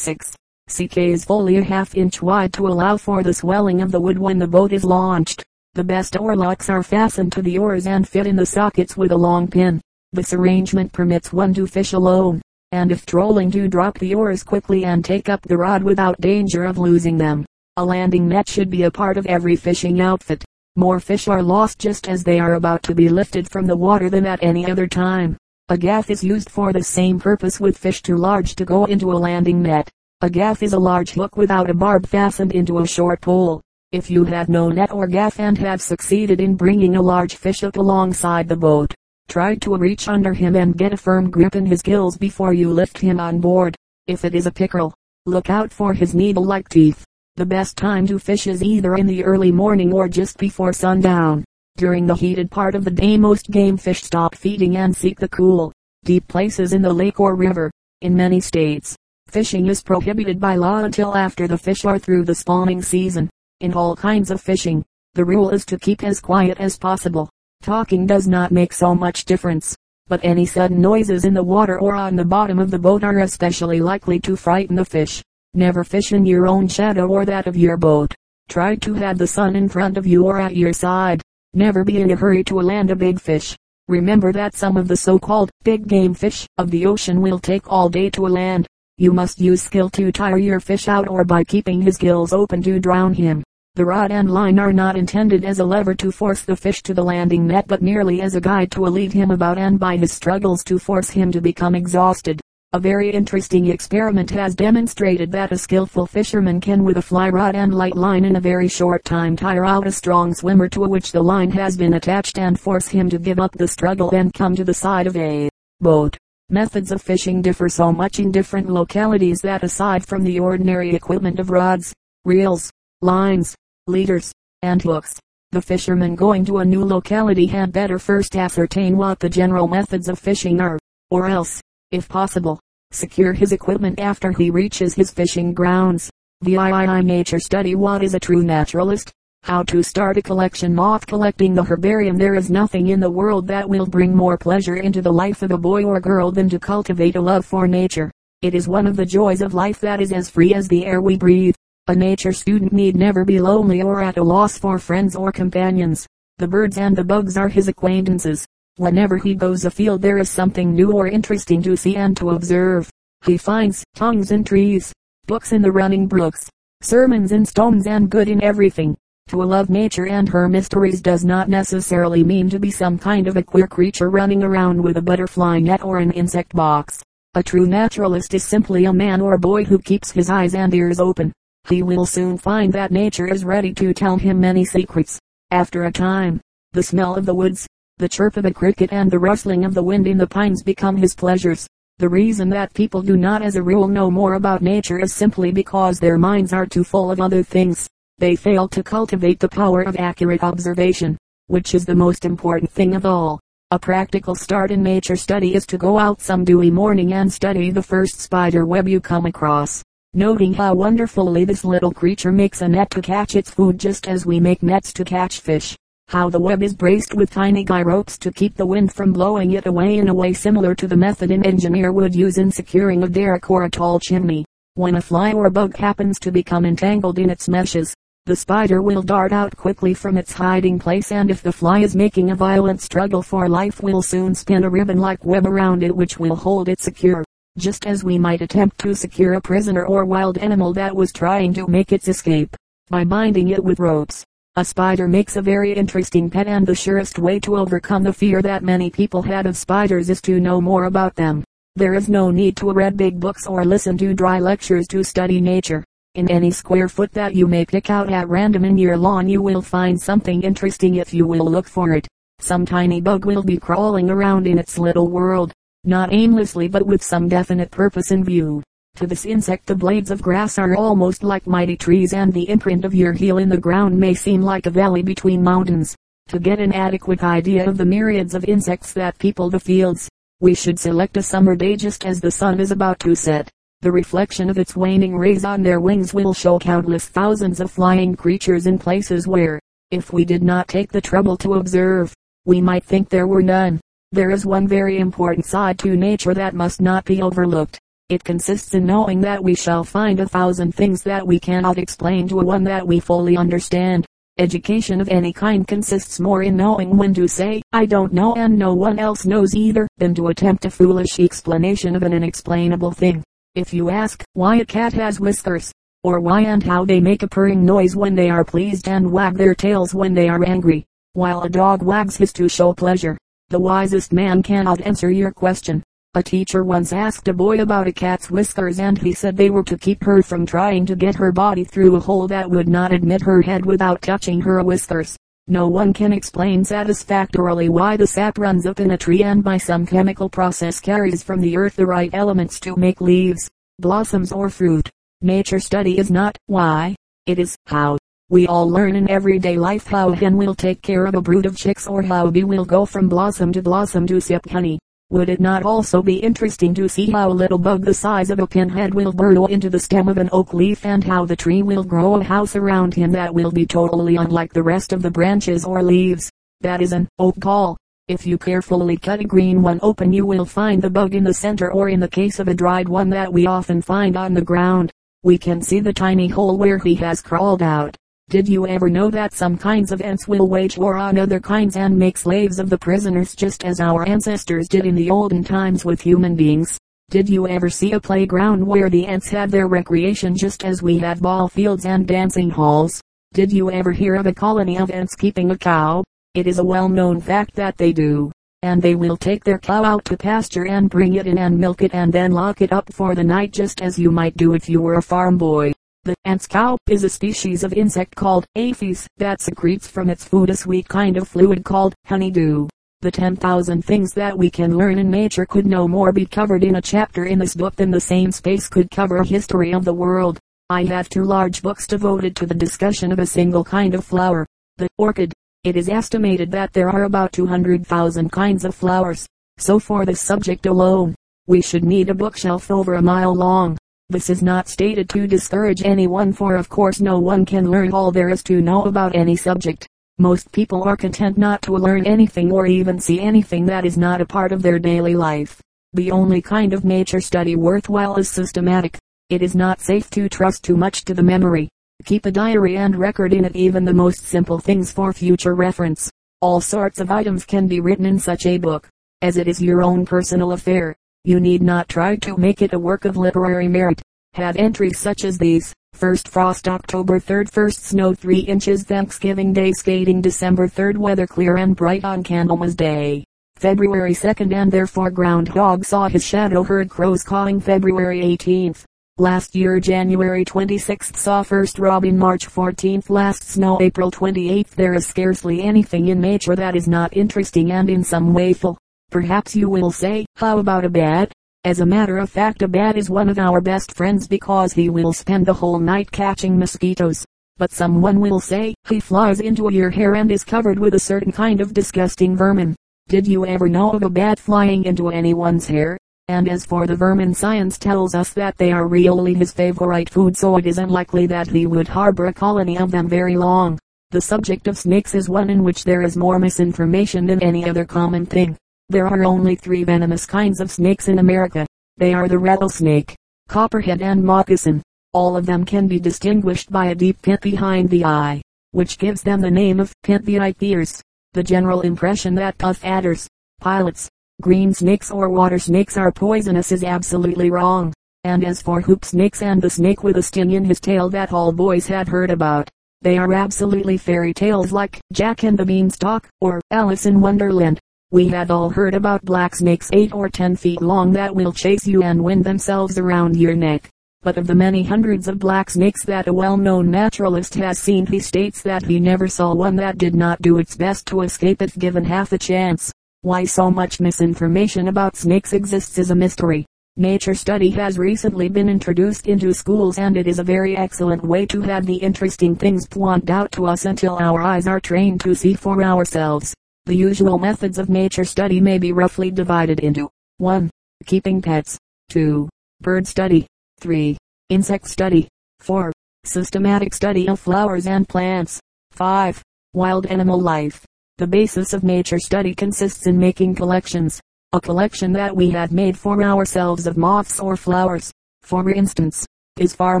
6. CK is fully a half inch wide to allow for the swelling of the wood when the boat is launched. The best oarlocks are fastened to the oars and fit in the sockets with a long pin. This arrangement permits one to fish alone, and if trolling to drop the oars quickly and take up the rod without danger of losing them. A landing net should be a part of every fishing outfit. More fish are lost just as they are about to be lifted from the water than at any other time. A gaff is used for the same purpose with fish too large to go into a landing net. A gaff is a large hook without a barb fastened into a short pole. If you have no net or gaff and have succeeded in bringing a large fish up alongside the boat, try to reach under him and get a firm grip in his gills before you lift him on board. If it is a pickerel, look out for his needle-like teeth. The best time to fish is either in the early morning or just before sundown. During the heated part of the day most game fish stop feeding and seek the cool, deep places in the lake or river. In many states, fishing is prohibited by law until after the fish are through the spawning season. In all kinds of fishing, the rule is to keep as quiet as possible. Talking does not make so much difference, but any sudden noises in the water or on the bottom of the boat are especially likely to frighten the fish. Never fish in your own shadow or that of your boat. Try to have the sun in front of you or at your side. Never be in a hurry to land a big fish. Remember that some of the so-called big game fish of the ocean will take all day to land. You must use skill to tire your fish out or by keeping his gills open to drown him. The rod and line are not intended as a lever to force the fish to the landing net but merely as a guide to lead him about and by his struggles to force him to become exhausted. A very interesting experiment has demonstrated that a skillful fisherman can with a fly rod and light line in a very short time tire out a strong swimmer to which the line has been attached and force him to give up the struggle and come to the side of a boat. Methods of fishing differ so much in different localities that aside from the ordinary equipment of rods, reels, lines, leaders, and hooks. The fisherman going to a new locality had better first ascertain what the general methods of fishing are, or else, if possible, secure his equipment after he reaches his fishing grounds. VII Nature Study What is a true naturalist? How to start a collection Moth collecting the herbarium There is nothing in the world that will bring more pleasure into the life of a boy or girl than to cultivate a love for nature. It is one of the joys of life that is as free as the air we breathe. A nature student need never be lonely or at a loss for friends or companions. The birds and the bugs are his acquaintances. Whenever he goes afield there is something new or interesting to see and to observe. He finds tongues in trees, books in the running brooks, sermons in stones and good in everything. To love nature and her mysteries does not necessarily mean to be some kind of a queer creature running around with a butterfly net or an insect box. A true naturalist is simply a man or boy who keeps his eyes and ears open he will soon find that nature is ready to tell him many secrets. After a time, the smell of the woods, the chirp of a cricket and the rustling of the wind in the pines become his pleasures. The reason that people do not as a rule know more about nature is simply because their minds are too full of other things. They fail to cultivate the power of accurate observation, which is the most important thing of all. A practical start in nature study is to go out some dewy morning and study the first spider web you come across noting how wonderfully this little creature makes a net to catch its food just as we make nets to catch fish. How the web is braced with tiny guy ropes to keep the wind from blowing it away in a way similar to the method an engineer would use in securing a derrick or a tall chimney. When a fly or bug happens to become entangled in its meshes, the spider will dart out quickly from its hiding place and if the fly is making a violent struggle for life will soon spin a ribbon-like web around it which will hold it secure just as we might attempt to secure a prisoner or wild animal that was trying to make its escape, by binding it with ropes. A spider makes a very interesting pet and the surest way to overcome the fear that many people had of spiders is to know more about them. There is no need to read big books or listen to dry lectures to study nature. In any square foot that you may pick out at random in your lawn you will find something interesting if you will look for it. Some tiny bug will be crawling around in its little world not aimlessly but with some definite purpose in view. To this insect the blades of grass are almost like mighty trees and the imprint of your heel in the ground may seem like a valley between mountains. To get an adequate idea of the myriads of insects that people the fields, we should select a summer day just as the sun is about to set. The reflection of its waning rays on their wings will show countless thousands of flying creatures in places where, if we did not take the trouble to observe, we might think there were none. There is one very important side to nature that must not be overlooked. It consists in knowing that we shall find a thousand things that we cannot explain to one that we fully understand. Education of any kind consists more in knowing when to say, I don't know and no one else knows either, than to attempt a foolish explanation of an unexplainable thing. If you ask, why a cat has whiskers, or why and how they make a purring noise when they are pleased and wag their tails when they are angry, while a dog wags his to show pleasure, the wisest man cannot answer your question. A teacher once asked a boy about a cat's whiskers and he said they were to keep her from trying to get her body through a hole that would not admit her head without touching her whiskers. No one can explain satisfactorily why the sap runs up in a tree and by some chemical process carries from the earth the right elements to make leaves, blossoms or fruit. Nature study is not why, it is how. We all learn in everyday life how a hen will take care of a brood of chicks or how a bee will go from blossom to blossom to sip honey. Would it not also be interesting to see how a little bug the size of a pinhead will burrow into the stem of an oak leaf and how the tree will grow a house around him that will be totally unlike the rest of the branches or leaves? That is an oak gall. If you carefully cut a green one open you will find the bug in the center or in the case of a dried one that we often find on the ground. We can see the tiny hole where he has crawled out. Did you ever know that some kinds of ants will wage war on other kinds and make slaves of the prisoners just as our ancestors did in the olden times with human beings? Did you ever see a playground where the ants had their recreation just as we have ball fields and dancing halls? Did you ever hear of a colony of ants keeping a cow? It is a well-known fact that they do. And they will take their cow out to pasture and bring it in and milk it and then lock it up for the night just as you might do if you were a farm boy. The ant's cow is a species of insect called aphids that secretes from its food a sweet kind of fluid called honeydew. The 10,000 things that we can learn in nature could no more be covered in a chapter in this book than the same space could cover a history of the world. I have two large books devoted to the discussion of a single kind of flower, the orchid. It is estimated that there are about 200,000 kinds of flowers. So for this subject alone, we should need a bookshelf over a mile long. This is not stated to discourage anyone for of course no one can learn all there is to know about any subject. Most people are content not to learn anything or even see anything that is not a part of their daily life. The only kind of nature study worthwhile is systematic. It is not safe to trust too much to the memory. Keep a diary and record in it even the most simple things for future reference. All sorts of items can be written in such a book, as it is your own personal affair. You need not try to make it a work of literary merit. Have entries such as these. First frost October 3rd First snow 3 inches Thanksgiving Day skating December 3rd Weather clear and bright on Candlemas Day. February 2nd and therefore groundhog saw his shadow heard crows cawing February 18th. Last year January 26th saw first robin March 14th last snow April 28th There is scarcely anything in nature that is not interesting and in some way full. Perhaps you will say, how about a bat? As a matter of fact a bat is one of our best friends because he will spend the whole night catching mosquitoes. But someone will say, he flies into your hair and is covered with a certain kind of disgusting vermin. Did you ever know of a bat flying into anyone's hair? And as for the vermin science tells us that they are really his favorite food so it is unlikely that he would harbor a colony of them very long. The subject of snakes is one in which there is more misinformation than any other common thing. There are only three venomous kinds of snakes in America. They are the rattlesnake, copperhead and moccasin. All of them can be distinguished by a deep pit behind the eye, which gives them the name of pit vipers. The general impression that puff adders, pilots, green snakes or water snakes are poisonous is absolutely wrong. And as for hoop snakes and the snake with a sting in his tail that all boys had heard about, they are absolutely fairy tales like Jack and the Beanstalk or Alice in Wonderland. We had all heard about black snakes 8 or 10 feet long that will chase you and wind themselves around your neck. But of the many hundreds of black snakes that a well-known naturalist has seen he states that he never saw one that did not do its best to escape if given half a chance. Why so much misinformation about snakes exists is a mystery. Nature study has recently been introduced into schools and it is a very excellent way to have the interesting things pointed out to us until our eyes are trained to see for ourselves. The usual methods of nature study may be roughly divided into 1. Keeping pets. 2. Bird study. 3. Insect study. 4. Systematic study of flowers and plants. 5. Wild animal life. The basis of nature study consists in making collections, a collection that we had made for ourselves of moths or flowers, for instance, is far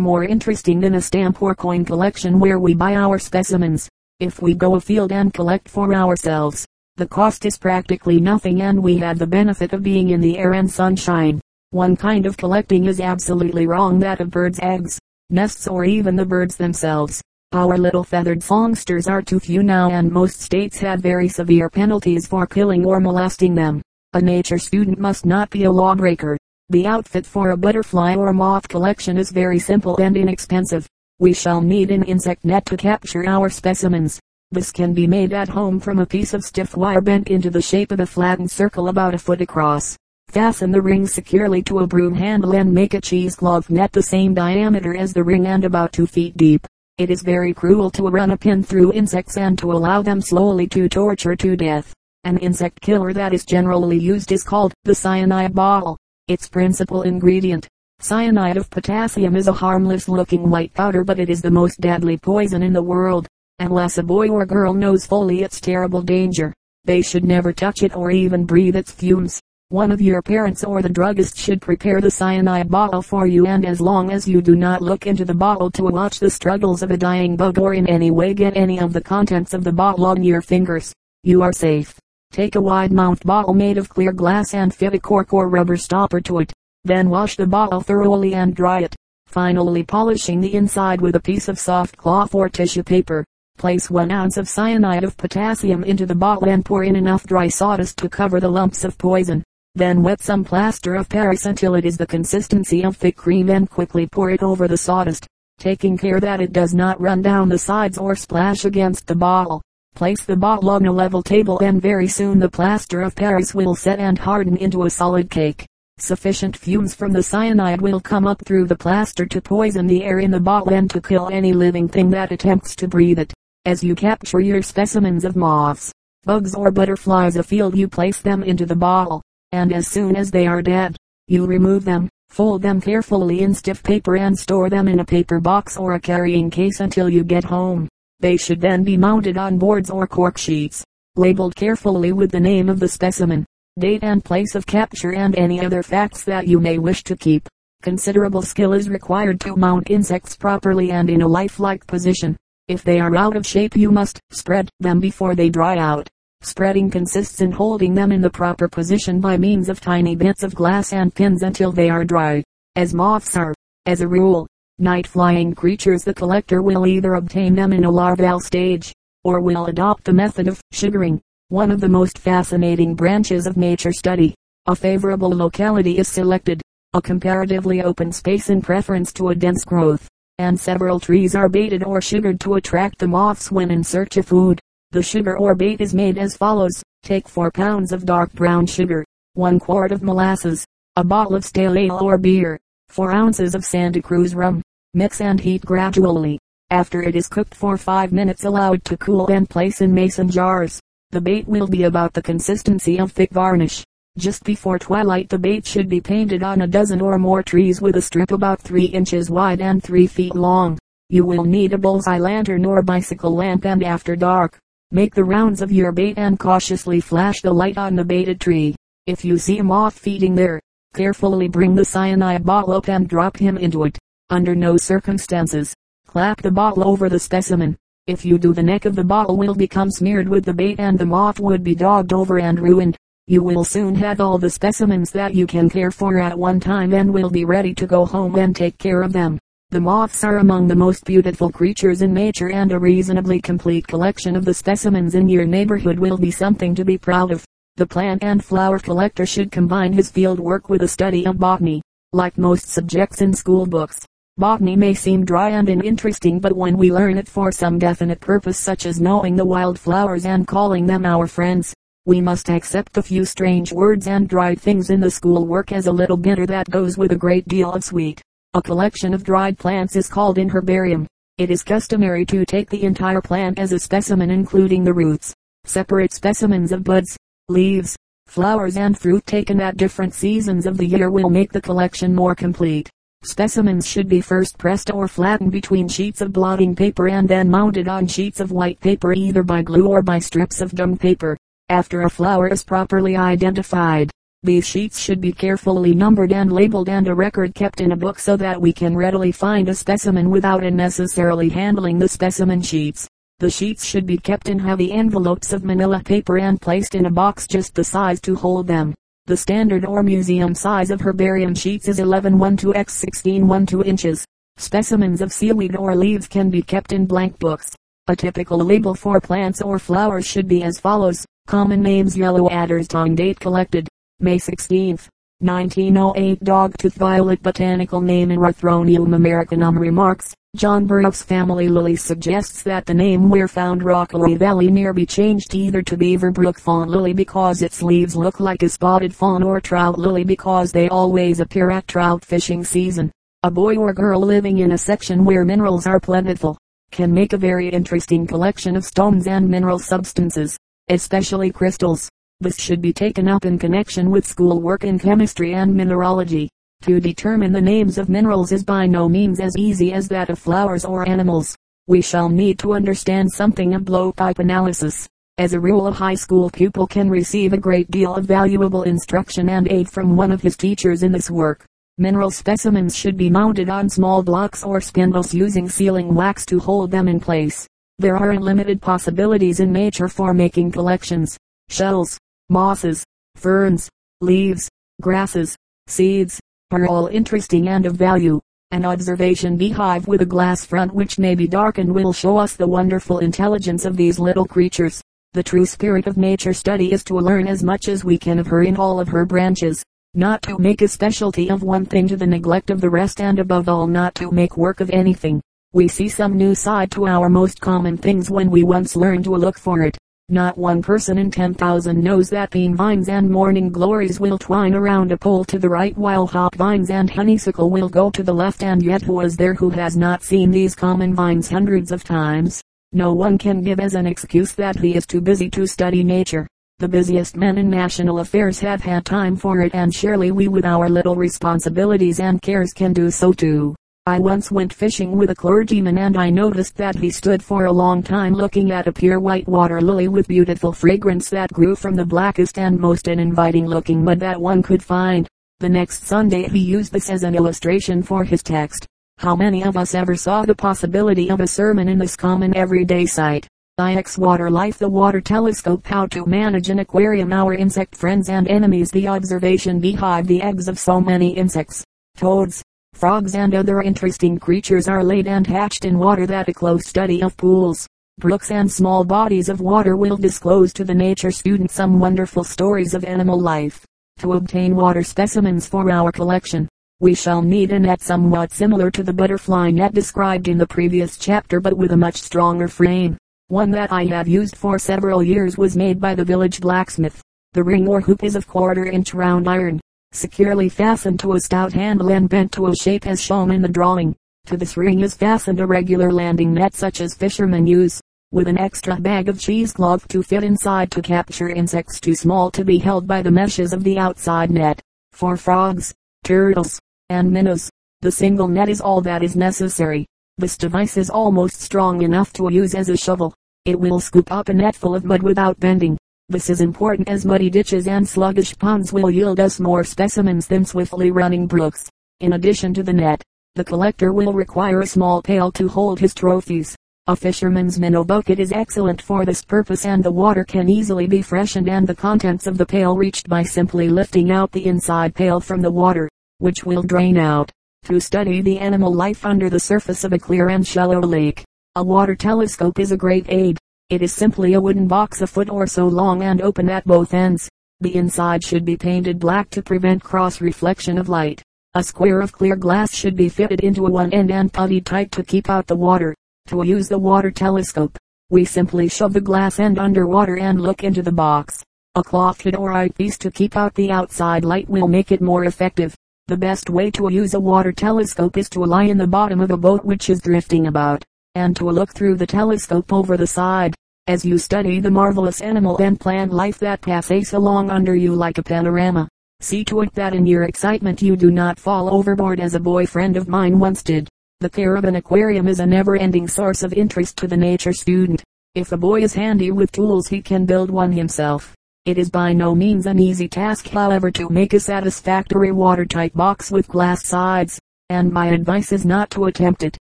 more interesting than a stamp or coin collection where we buy our specimens. If we go afield and collect for ourselves, the cost is practically nothing and we have the benefit of being in the air and sunshine. One kind of collecting is absolutely wrong that of birds' eggs, nests or even the birds themselves. Our little feathered songsters are too few now and most states have very severe penalties for killing or molesting them. A nature student must not be a lawbreaker. The outfit for a butterfly or moth collection is very simple and inexpensive. We shall need an insect net to capture our specimens. This can be made at home from a piece of stiff wire bent into the shape of a flattened circle about a foot across. Fasten the ring securely to a broom handle and make a cheesecloth net the same diameter as the ring and about two feet deep. It is very cruel to run a pin through insects and to allow them slowly to torture to death. An insect killer that is generally used is called the cyanide bottle. Its principal ingredient, cyanide of potassium is a harmless looking white powder but it is the most deadly poison in the world. Unless a boy or girl knows fully its terrible danger, they should never touch it or even breathe its fumes. One of your parents or the druggist should prepare the cyanide bottle for you and as long as you do not look into the bottle to watch the struggles of a dying bug or in any way get any of the contents of the bottle on your fingers, you are safe. Take a wide mouth bottle made of clear glass and fit a cork or rubber stopper to it. Then wash the bottle thoroughly and dry it, finally polishing the inside with a piece of soft cloth or tissue paper. Place one ounce of cyanide of potassium into the bottle and pour in enough dry sawdust to cover the lumps of poison. Then wet some plaster of Paris until it is the consistency of thick cream and quickly pour it over the sawdust, taking care that it does not run down the sides or splash against the bottle. Place the bottle on a level table and very soon the plaster of Paris will set and harden into a solid cake. Sufficient fumes from the cyanide will come up through the plaster to poison the air in the bottle and to kill any living thing that attempts to breathe it. As you capture your specimens of moths, bugs or butterflies afield you place them into the bottle, and as soon as they are dead, you remove them, fold them carefully in stiff paper and store them in a paper box or a carrying case until you get home. They should then be mounted on boards or cork sheets, labeled carefully with the name of the specimen, date and place of capture and any other facts that you may wish to keep. Considerable skill is required to mount insects properly and in a lifelike position. If they are out of shape you must spread them before they dry out. Spreading consists in holding them in the proper position by means of tiny bits of glass and pins until they are dry. As moths are, as a rule, night flying creatures the collector will either obtain them in a larval stage, or will adopt the method of sugaring, one of the most fascinating branches of nature study. A favorable locality is selected, a comparatively open space in preference to a dense growth, and several trees are baited or sugared to attract the moths when in search of food. The sugar or bait is made as follows. Take 4 pounds of dark brown sugar, 1 quart of molasses, a bottle of stale ale or beer, 4 ounces of Santa Cruz rum, Mix and heat gradually. After it is cooked for 5 minutes allow it to cool and place in mason jars. The bait will be about the consistency of thick varnish. Just before twilight the bait should be painted on a dozen or more trees with a strip about 3 inches wide and 3 feet long. You will need a bullseye lantern or bicycle lamp and after dark, make the rounds of your bait and cautiously flash the light on the baited tree. If you see a moth feeding there, carefully bring the cyanide bottle up and drop him into it. Under no circumstances, clap the bottle over the specimen. If you do the neck of the bottle will become smeared with the bait and the moth would be dogged over and ruined. You will soon have all the specimens that you can care for at one time and will be ready to go home and take care of them. The moths are among the most beautiful creatures in nature and a reasonably complete collection of the specimens in your neighborhood will be something to be proud of. The plant and flower collector should combine his field work with a study of botany. Like most subjects in school books, Botany may seem dry and uninteresting but when we learn it for some definite purpose such as knowing the wild flowers and calling them our friends, we must accept the few strange words and dried things in the school work as a little bitter that goes with a great deal of sweet. A collection of dried plants is called an herbarium. It is customary to take the entire plant as a specimen including the roots. Separate specimens of buds, leaves, flowers and fruit taken at different seasons of the year will make the collection more complete. Specimens should be first pressed or flattened between sheets of blotting paper and then mounted on sheets of white paper either by glue or by strips of gum paper. After a flower is properly identified, These sheets should be carefully numbered and labeled and a record kept in a book so that we can readily find a specimen without unnecessarily handling the specimen sheets. The sheets should be kept in heavy envelopes of manila paper and placed in a box just the size to hold them. The standard or museum size of herbarium sheets is 11 x 16 2 inches. Specimens of seaweed or leaves can be kept in blank books. A typical label for plants or flowers should be as follows. Common names Yellow Adder's tongue date collected. May 16, 1908 Dogtooth Violet Botanical name Erythronium americanum Remarks John Burroughs family lily suggests that the name where found Rockaway Valley near be changed either to Beaverbrook fawn lily because its leaves look like a spotted fawn or trout lily because they always appear at trout fishing season. A boy or girl living in a section where minerals are plentiful can make a very interesting collection of stones and mineral substances, especially crystals. This should be taken up in connection with schoolwork in chemistry and mineralogy. To determine the names of minerals is by no means as easy as that of flowers or animals. We shall need to understand something of blowpipe analysis. As a rule a high school pupil can receive a great deal of valuable instruction and aid from one of his teachers in this work. Mineral specimens should be mounted on small blocks or spindles using sealing wax to hold them in place. There are unlimited possibilities in nature for making collections. Shells, mosses, ferns, leaves, grasses, seeds, are all interesting and of value. An observation beehive with a glass front which may be darkened will show us the wonderful intelligence of these little creatures. The true spirit of nature study is to learn as much as we can of her in all of her branches. Not to make a specialty of one thing to the neglect of the rest and above all not to make work of anything. We see some new side to our most common things when we once learn to look for it. Not one person in 10,000 knows that bean vines and morning glories will twine around a pole to the right while hop vines and honeysuckle will go to the left and yet who is there who has not seen these common vines hundreds of times? No one can give as an excuse that he is too busy to study nature. The busiest men in national affairs have had time for it and surely we with our little responsibilities and cares can do so too. I once went fishing with a clergyman and I noticed that he stood for a long time looking at a pure white water lily with beautiful fragrance that grew from the blackest and most uninviting looking mud that one could find. The next Sunday he used this as an illustration for his text. How many of us ever saw the possibility of a sermon in this common everyday sight? IX Water Life The Water Telescope How to Manage an Aquarium Our Insect Friends and Enemies The Observation Beehive The eggs of so many insects, toads, Frogs and other interesting creatures are laid and hatched in water that a close study of pools, brooks and small bodies of water will disclose to the nature student some wonderful stories of animal life. To obtain water specimens for our collection, we shall need a net somewhat similar to the butterfly net described in the previous chapter but with a much stronger frame. One that I have used for several years was made by the village blacksmith. The ring or hoop is of quarter inch round iron, securely fastened to a stout handle and bent to a shape as shown in the drawing. To this ring is fastened a regular landing net such as fishermen use, with an extra bag of cheesecloth to fit inside to capture insects too small to be held by the meshes of the outside net. For frogs, turtles, and minnows, the single net is all that is necessary. This device is almost strong enough to use as a shovel. It will scoop up a net full of mud without bending. This is important as muddy ditches and sluggish ponds will yield us more specimens than swiftly running brooks. In addition to the net, the collector will require a small pail to hold his trophies. A fisherman's minnow bucket is excellent for this purpose and the water can easily be freshened and the contents of the pail reached by simply lifting out the inside pail from the water, which will drain out. To study the animal life under the surface of a clear and shallow lake, a water telescope is a great aid. It is simply a wooden box a foot or so long and open at both ends. The inside should be painted black to prevent cross reflection of light. A square of clear glass should be fitted into one end and puttied tight to keep out the water. To use the water telescope, we simply shove the glass end under water and look into the box. A cloth or eyepiece to keep out the outside light will make it more effective. The best way to use a water telescope is to lie in the bottom of a boat which is drifting about, and to look through the telescope over the side as you study the marvelous animal and plant life that passes along under you like a panorama. See to it that in your excitement you do not fall overboard as a boy friend of mine once did. The care of an aquarium is a never-ending source of interest to the nature student. If a boy is handy with tools he can build one himself. It is by no means an easy task however to make a satisfactory watertight box with glass sides, and my advice is not to attempt it.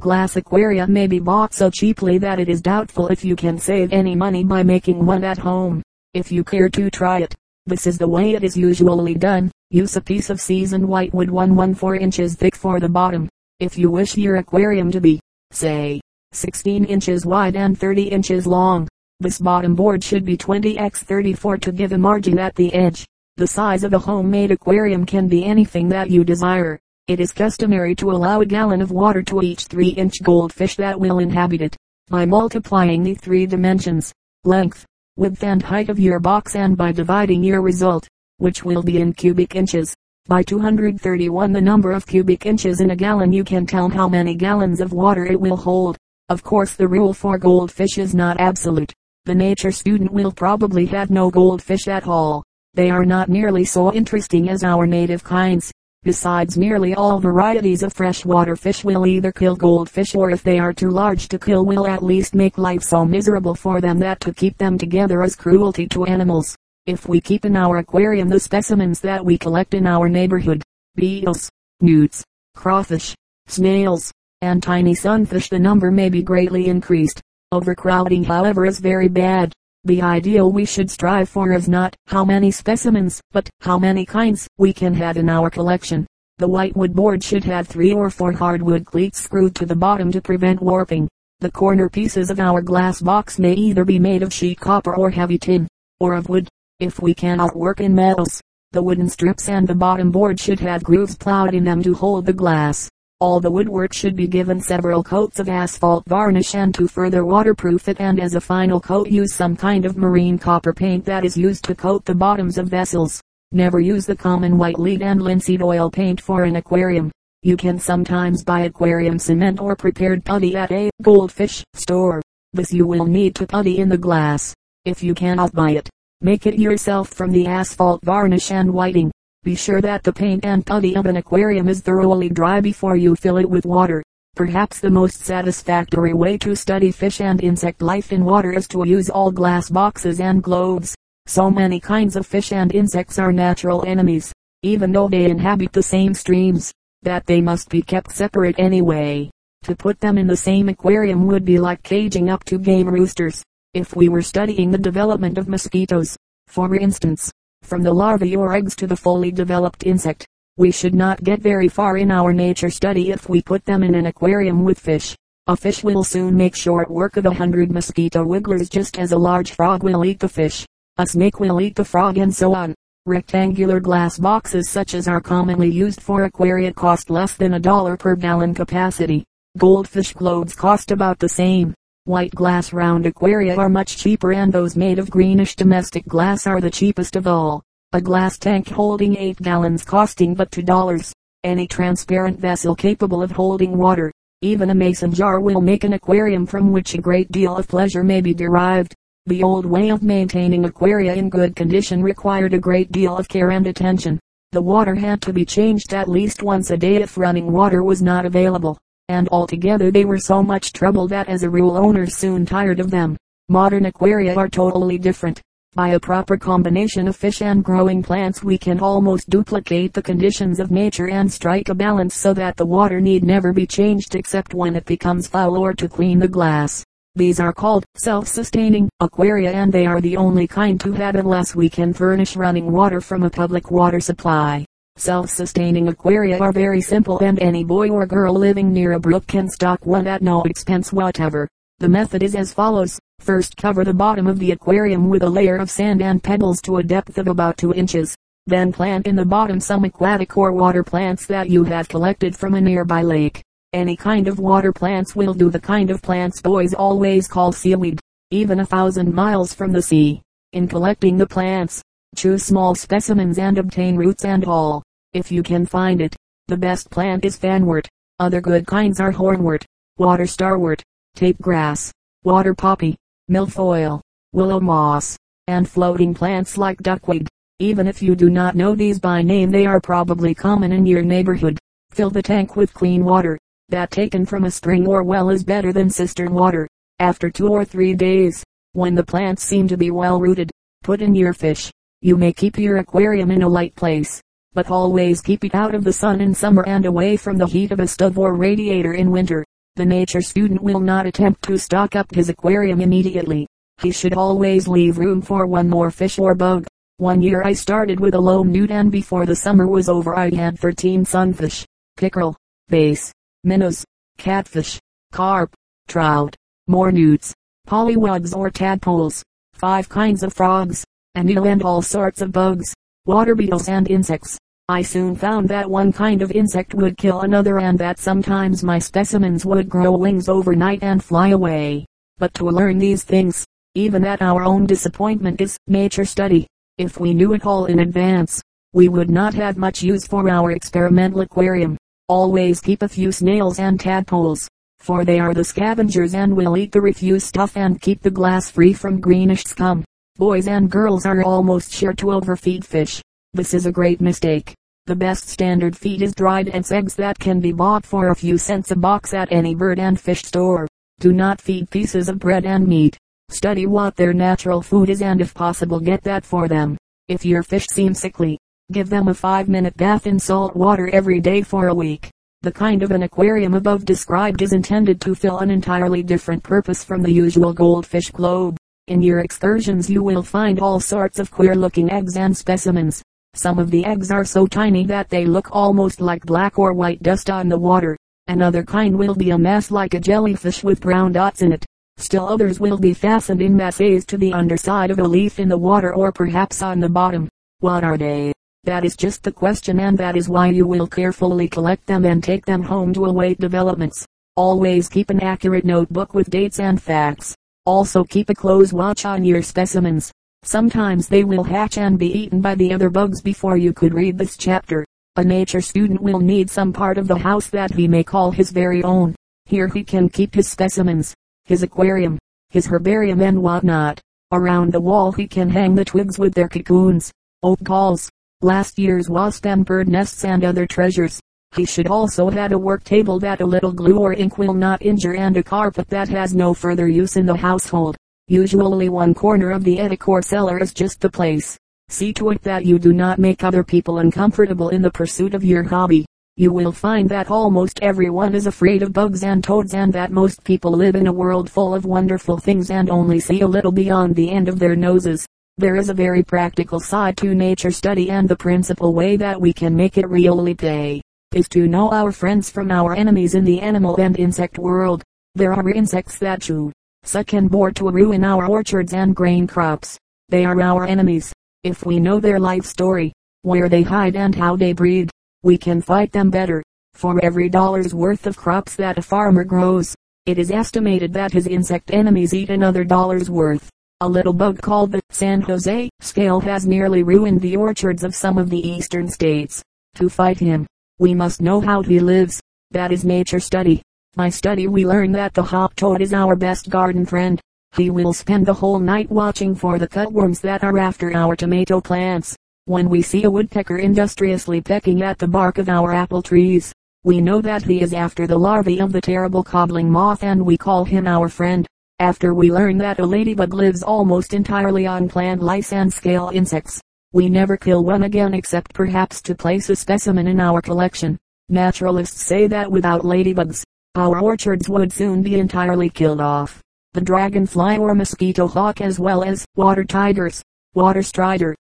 Glass aquaria may be bought so cheaply that it is doubtful if you can save any money by making one at home. If you care to try it, this is the way it is usually done. Use a piece of seasoned whitewood 1 4 inches thick for the bottom. If you wish your aquarium to be, say, 16 inches wide and 30 inches long, this bottom board should be 20 x 34 to give a margin at the edge. The size of a homemade aquarium can be anything that you desire. It is customary to allow a gallon of water to each 3-inch goldfish that will inhabit it, by multiplying the three dimensions, length, width and height of your box and by dividing your result, which will be in cubic inches, by 231 the number of cubic inches in a gallon you can tell how many gallons of water it will hold. Of course the rule for goldfish is not absolute. The nature student will probably have no goldfish at all. They are not nearly so interesting as our native kinds. Besides nearly all varieties of freshwater fish will either kill goldfish or if they are too large to kill will at least make life so miserable for them that to keep them together is cruelty to animals. If we keep in our aquarium the specimens that we collect in our neighborhood, beetles, newts, crawfish, snails, and tiny sunfish the number may be greatly increased. Overcrowding however is very bad. The ideal we should strive for is not how many specimens, but how many kinds we can have in our collection. The whitewood board should have three or four hardwood cleats screwed to the bottom to prevent warping. The corner pieces of our glass box may either be made of sheet copper or heavy tin, or of wood. If we cannot work in metals, the wooden strips and the bottom board should have grooves plowed in them to hold the glass. All the woodwork should be given several coats of asphalt varnish and to further waterproof it and as a final coat use some kind of marine copper paint that is used to coat the bottoms of vessels. Never use the common white lead and linseed oil paint for an aquarium. You can sometimes buy aquarium cement or prepared putty at a goldfish store. This you will need to putty in the glass. If you cannot buy it, make it yourself from the asphalt varnish and whiting. Be sure that the paint and putty of an aquarium is thoroughly dry before you fill it with water. Perhaps the most satisfactory way to study fish and insect life in water is to use all glass boxes and globes. So many kinds of fish and insects are natural enemies, even though they inhabit the same streams, that they must be kept separate anyway. To put them in the same aquarium would be like caging up two game roosters. If we were studying the development of mosquitoes, for instance, from the larvae or eggs to the fully developed insect. We should not get very far in our nature study if we put them in an aquarium with fish. A fish will soon make short work of a hundred mosquito wigglers just as a large frog will eat the fish. A snake will eat the frog and so on. Rectangular glass boxes such as are commonly used for aquaria cost less than a dollar per gallon capacity. Goldfish globes cost about the same. White glass round aquaria are much cheaper and those made of greenish domestic glass are the cheapest of all. A glass tank holding 8 gallons costing but $2. Any transparent vessel capable of holding water, even a mason jar will make an aquarium from which a great deal of pleasure may be derived. The old way of maintaining aquaria in good condition required a great deal of care and attention. The water had to be changed at least once a day if running water was not available and altogether they were so much trouble that as a rule owners soon tired of them. Modern aquaria are totally different. By a proper combination of fish and growing plants we can almost duplicate the conditions of nature and strike a balance so that the water need never be changed except when it becomes foul or to clean the glass. These are called self-sustaining aquaria and they are the only kind to have unless we can furnish running water from a public water supply. Self-sustaining aquaria are very simple and any boy or girl living near a brook can stock one at no expense whatever. The method is as follows. First cover the bottom of the aquarium with a layer of sand and pebbles to a depth of about 2 inches. Then plant in the bottom some aquatic or water plants that you have collected from a nearby lake. Any kind of water plants will do the kind of plants boys always call seaweed, even a thousand miles from the sea. In collecting the plants, choose small specimens and obtain roots and all if you can find it. The best plant is fanwort. Other good kinds are hornwort, water starwort, tape grass, water poppy, milfoil, willow moss, and floating plants like duckweed. Even if you do not know these by name they are probably common in your neighborhood. Fill the tank with clean water. That taken from a spring or well is better than cistern water. After two or three days, when the plants seem to be well rooted, Put in your fish. You may keep your aquarium in a light place, but always keep it out of the sun in summer and away from the heat of a stove or radiator in winter. The nature student will not attempt to stock up his aquarium immediately. He should always leave room for one more fish or bug. One year I started with a lone newt and before the summer was over I had 13 sunfish, pickerel, bass, minnows, catfish, carp, trout, more newts, pollywugs or tadpoles, five kinds of frogs, and eel and all sorts of bugs, water beetles and insects. I soon found that one kind of insect would kill another and that sometimes my specimens would grow wings overnight and fly away. But to learn these things, even at our own disappointment is nature study. If we knew it all in advance, we would not have much use for our experimental aquarium. Always keep a few snails and tadpoles, for they are the scavengers and will eat the refuse stuff and keep the glass free from greenish scum. Boys and girls are almost sure to overfeed fish. This is a great mistake. The best standard feed is dried ants eggs that can be bought for a few cents a box at any bird and fish store. Do not feed pieces of bread and meat. Study what their natural food is and if possible get that for them. If your fish seem sickly, give them a 5 minute bath in salt water every day for a week. The kind of an aquarium above described is intended to fill an entirely different purpose from the usual goldfish globe. In your excursions you will find all sorts of queer looking eggs and specimens. Some of the eggs are so tiny that they look almost like black or white dust on the water. Another kind will be a mass like a jellyfish with brown dots in it. Still others will be fastened in masses to the underside of a leaf in the water or perhaps on the bottom. What are they? That is just the question and that is why you will carefully collect them and take them home to await developments. Always keep an accurate notebook with dates and facts. Also keep a close watch on your specimens. Sometimes they will hatch and be eaten by the other bugs before you could read this chapter. A nature student will need some part of the house that he may call his very own. Here he can keep his specimens, his aquarium, his herbarium and whatnot. Around the wall he can hang the twigs with their cocoons, oak galls, last year's wasp and bird nests and other treasures. He should also have a work table that a little glue or ink will not injure and a carpet that has no further use in the household. Usually one corner of the attic or cellar is just the place. See to it that you do not make other people uncomfortable in the pursuit of your hobby. You will find that almost everyone is afraid of bugs and toads and that most people live in a world full of wonderful things and only see a little beyond the end of their noses. There is a very practical side to nature study and the principal way that we can make it really pay is to know our friends from our enemies in the animal and insect world. There are insects that chew, suck and bore to ruin our orchards and grain crops. They are our enemies. If we know their life story, where they hide and how they breed, we can fight them better. For every dollar's worth of crops that a farmer grows, it is estimated that his insect enemies eat another dollar's worth. A little bug called the San Jose scale has nearly ruined the orchards of some of the eastern states. To fight him, we must know how he lives. That is nature study. By study we learn that the hop toad is our best garden friend. He will spend the whole night watching for the cutworms that are after our tomato plants. When we see a woodpecker industriously pecking at the bark of our apple trees, we know that he is after the larvae of the terrible codling moth and we call him our friend. After we learn that a ladybug lives almost entirely on plant lice and scale insects, we never kill one again except perhaps to place a specimen in our collection. Naturalists say that without ladybugs, our orchards would soon be entirely killed off. The dragonfly or mosquito hawk as well as water tigers, water strider,